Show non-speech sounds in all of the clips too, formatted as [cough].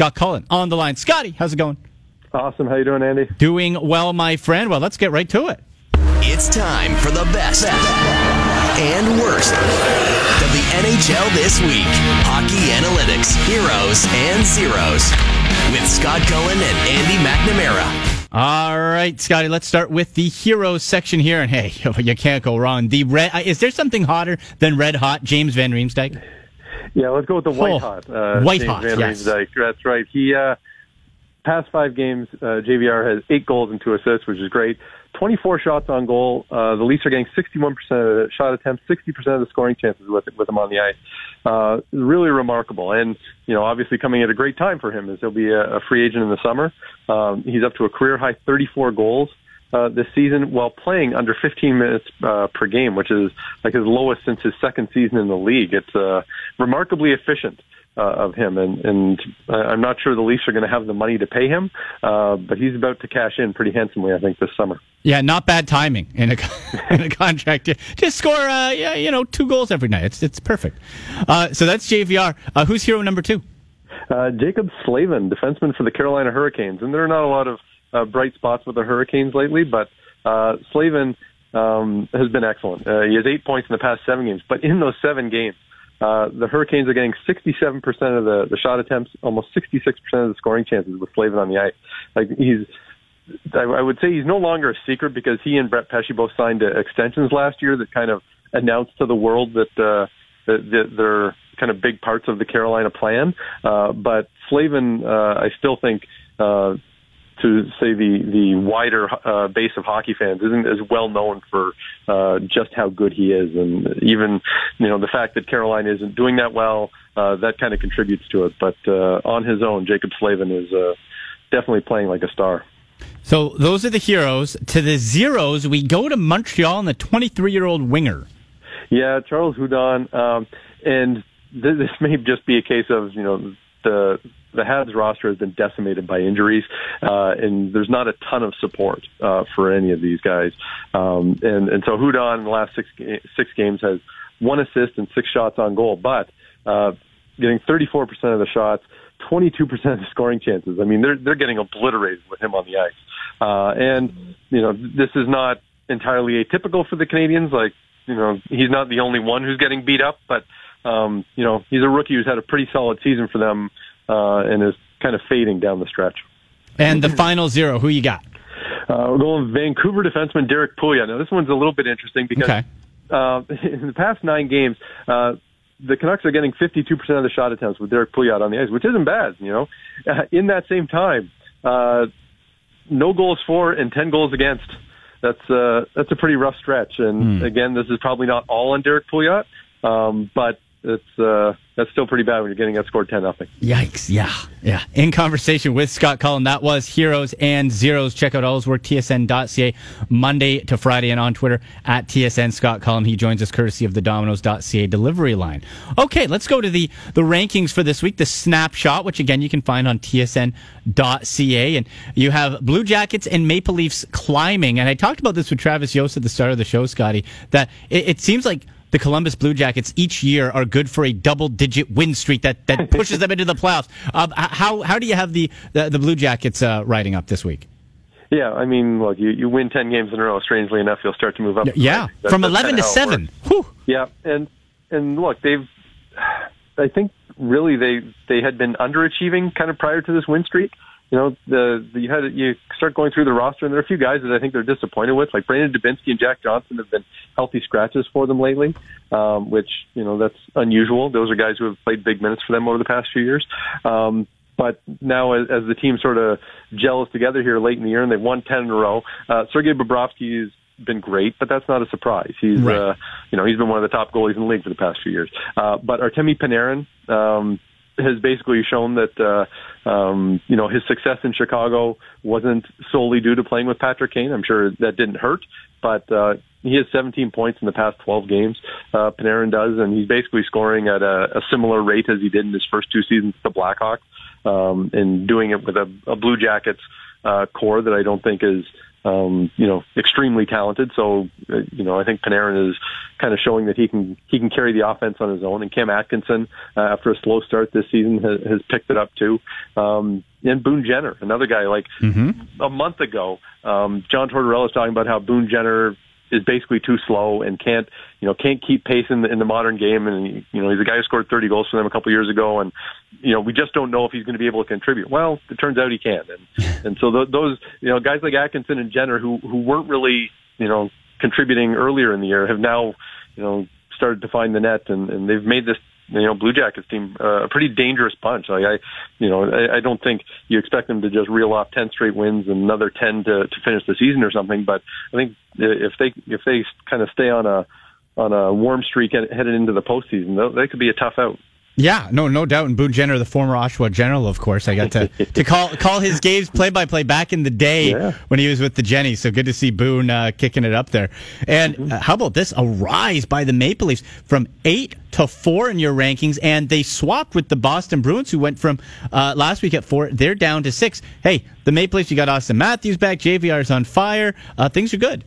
Scott Cullen on the line. Scotty, how's it going? Awesome. How you doing, Andy? Doing well, my friend. Well, let's get right to it. It's time for the best and worst of the NHL this week. Hockey analytics, heroes and zeros with Scott Cullen and Andy McNamara. All right, Scotty, let's start with the heroes section here. And hey, [laughs] you can't go wrong. The red, uh, is there something hotter than red hot James Van Riemsdyk? Yeah, let's go with the white Oh, hot. Uh, white James hot, Van yes. Riemsdyk. That's right. He uh, past five games, uh, JVR has eight goals and two assists, which is great. 24 shots on goal. Uh, the Leafs are getting 61% of the shot attempts, 60% of the scoring chances with with him on the ice. Uh, really remarkable, and you know, obviously coming at a great time for him as he'll be a, a free agent in the summer. Um, he's up to a career high 34 goals uh, this season while playing under 15 minutes uh, per game, which is like his lowest since his second season in the league. It's uh, remarkably efficient uh, of him, and, and uh, I'm not sure the Leafs are going to have the money to pay him, uh, but he's about to cash in pretty handsomely, I think, this summer. Yeah, not bad timing in a [laughs] in a contract. Just score, uh, yeah, you know, two goals every night. It's it's perfect. Uh, so that's JVR. Uh, who's hero number two? Uh, Jaccob Slavin, defenseman for the Carolina Hurricanes, and there are not a lot of uh, bright spots with the Hurricanes lately, but uh, Slavin um, has been excellent. Uh, he has eight points in the past seven games, but in those seven games, uh, the Hurricanes are getting 67% of the, the shot attempts, almost 66% of the scoring chances with Slavin on the ice. Like he's, I, I would say he's no longer a secret because he and Brett Pesce both signed uh, extensions last year that kind of announced to the world that uh, that, that they're kind of big parts of the Carolina plan. Uh, but Slavin, uh, I still think. Uh, to say the the wider uh, base of hockey fans isn't as well known for uh, just how good he is, and even you know the fact that Carolina isn't doing that well uh, that kind of contributes to it. But uh, on his own, Jaccob Slavin is uh, definitely playing like a star. So those are the heroes. To the zeros, we go to Montreal and the 23 year old winger. Yeah, Charles Hudon, um, and th- this may just be a case of you know the the Habs roster has been decimated by injuries, uh, and there's not a ton of support uh, for any of these guys. Um, and and so Hudon in the last six six games has one assist and six shots on goal, but uh, getting 34% of the shots, 22% of the scoring chances. I mean, they're they're getting obliterated with him on the ice. Uh, and you know, this is not entirely atypical for the Canadiens. Like, you know, he's not the only one who's getting beat up, but um, you know, he's a rookie who's had a pretty solid season for them uh, and is kind of fading down the stretch. And the final zero, who you got? Uh, we're going Vancouver defenseman Derrick Pouliot. Now, this one's a little bit interesting because Okay. uh, [laughs] in the past nine games, uh, the Canucks are getting 52% of the shot attempts with Derrick Pouliot on the ice, which isn't bad, you know. Uh, in that same time, uh, no goals for and 10 goals against. That's uh, that's a pretty rough stretch. And again, this is probably not all on Derrick Pouliot, um, but it's uh, that's still pretty bad when you're getting outscored 10 nothing. Yikes. Yeah. Yeah. In conversation with Scott Cullen, that was Heroes and Zeros. Check out all his work, tsn.ca, Monday to Friday, and on Twitter at TSN Scott Cullen. He joins us courtesy of the Domino's.ca delivery line. Okay, let's go to the, the rankings for this week, the snapshot, which again you can find on TSN.ca. And you have Blue Jackets and Maple Leafs climbing. And I talked about this with Travis Yost at the start of the show, Scotty, that it, it seems like the Columbus Blue Jackets each year are good for a double-digit win streak that, that [laughs] pushes them into the playoffs. Um, h- how how do you have the the, the Blue Jackets uh, riding up this week? Yeah, I mean, look, you, you win 10 games in a row. Strangely enough, you'll start to move up. Yeah, That's- from that's eleven to kinda how it seven. Yeah, and and look, they've. I think really they they had been underachieving kind of prior to this win streak. You know, the, the you had you start going through the roster, and there are a few guys that I think they're disappointed with, like Brandon Dubinsky and Jack Johnson have been healthy scratches for them lately, um, which you know that's unusual. Those are guys who have played big minutes for them over the past few years. Um, but now, as, as the team sort of gels together here late in the year, and they've won ten in a row, uh, Sergei Bobrovsky has been great, but that's not a surprise. He's, Right. uh, you know, he's been one of the top goalies in the league for the past few years. Uh, but Artemi Panarin um, has basically shown that, uh, um, you know, his success in Chicago wasn't solely due to playing with Patrick Kane. I'm sure that didn't hurt, but uh, he has 17 points in the past 12 games. Uh, Panarin does, and he's basically scoring at a, a similar rate as he did in his first two seasons with the Blackhawks, um, and doing it with a, a Blue Jackets uh, core that I don't think is um, you know, extremely talented. So, uh, you know, I think Panarin is kind of showing that he can he can carry the offense on his own. And Cam Atkinson, uh, after a slow start this season, has, has picked it up too. Um, and Boone Jenner, another guy like mm-hmm. a month ago, um, John Tortorella was talking about how Boone Jenner is basically too slow and can't you know can't keep pace in the in the modern game. And you know he's a guy who scored 30 goals for them a couple years ago. And you know we just don't know if he's going to be able to contribute. Well it turns out he can. And [laughs] and so th- those you know guys like Atkinson and Jenner who who weren't really you know contributing earlier in the year have now you know started to find the net. And and they've made this you know Blue Jackets team uh, a pretty dangerous bunch. Like I, you know, I, I don't think you expect them to just reel off ten straight wins and another ten to to finish the season or something. But I think if they if they kind of stay on a on a warm streak headed into the postseason, they could be a tough out. Yeah, no, no doubt. And Boone Jenner, the former Oshawa general, of course, I got to, [laughs] to call call his games play by play back in the day yeah. when he was with the Jenny. So good to see Boone uh, kicking it up there. And mm-hmm. uh, how about this? A rise by the Maple Leafs from eight to four in your rankings, and they swapped with the Boston Bruins, who went from uh, last week at four. They're down to six. Hey, the Maple Leafs, you got Auston Matthews back. JVR is on fire. Uh, things are good.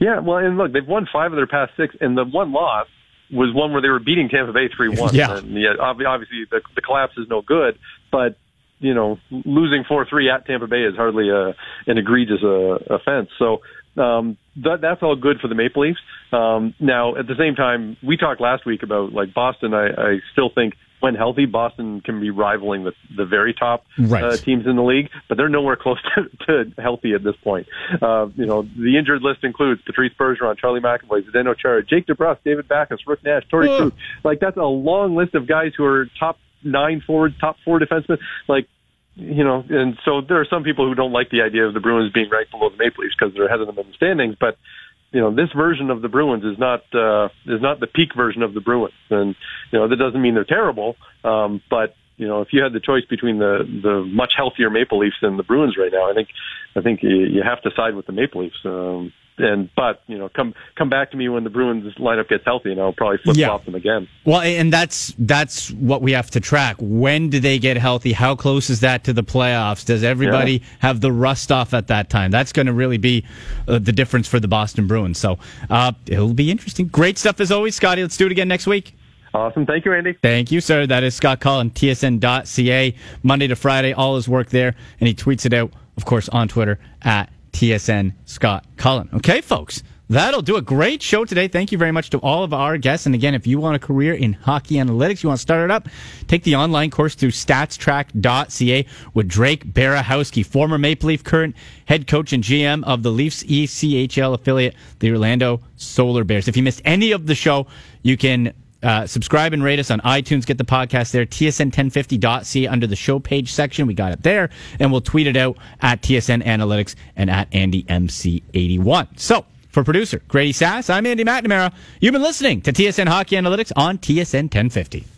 Yeah, well, and look, they've won five of their past six, and the one loss was one where they were beating Tampa Bay three one. [laughs] Yeah, and yeah, obviously the, the collapse is no good, but you know losing four three at Tampa Bay is hardly a, an egregious uh, offense. So um, that, that's all good for the Maple Leafs. Um, now, at the same time, we talked last week about like Boston. I, I still think when healthy, Boston can be rivaling the, the very top right. uh, teams in the league, but they're nowhere close [laughs] to, to healthy at this point. Uh, you know, the injured list includes Patrice Bergeron, Charlie McAvoy, Zdeno Chara, Jake DeBrusk, David Backes, Rick Nash, Torey Krug. Like that's a long list of guys who are top nine forwards, top four defensemen. Like you know, and so there are some people who don't like the idea of the Bruins being right below the Maple Leafs because they're ahead of them in the standings. But you know, this version of the Bruins is not uh, is not the peak version of the Bruins, and you know that doesn't mean they're terrible. Um, but you know, if you had the choice between the the much healthier Maple Leafs and the Bruins right now, I think I think you, you have to side with the Maple Leafs. Um, and but you know come come back to me when the Bruins lineup gets healthy, and I'll probably flip flop yeah. them again. Well, and that's that's what we have to track. When do they get healthy? How close is that to the playoffs? Does everybody yeah. have the rust off at that time? That's going to really be uh, the difference for the Boston Bruins. So uh, it'll be interesting. Great stuff as always, Scotty. Let's do it again next week. Awesome. Thank you, Andy. Thank you, sir. That is Scott Cullen, tsn.ca, Monday to Friday, all his work there. And he tweets it out, of course, on Twitter at TSN Scott Cullen. Okay, folks. That'll do a great show today. Thank you very much to all of our guests. And again, if you want a career in hockey analytics, you want to start it up, take the online course through statstrack.ca with Drake Berehowsky, former Maple Leaf, current head coach and GM of the Leafs ECHL affiliate, the Orlando Solar Bears. If you missed any of the show, you can uh, subscribe and rate us on iTunes. Get the podcast there, tsn1050.ca under the show page section. We got it there. And we'll tweet it out at TSN Analytics and at AndyMC81. So, for producer Grady Sass, I'm Andy McNamara. You've been listening to TSN Hockey Analytics on TSN 1050.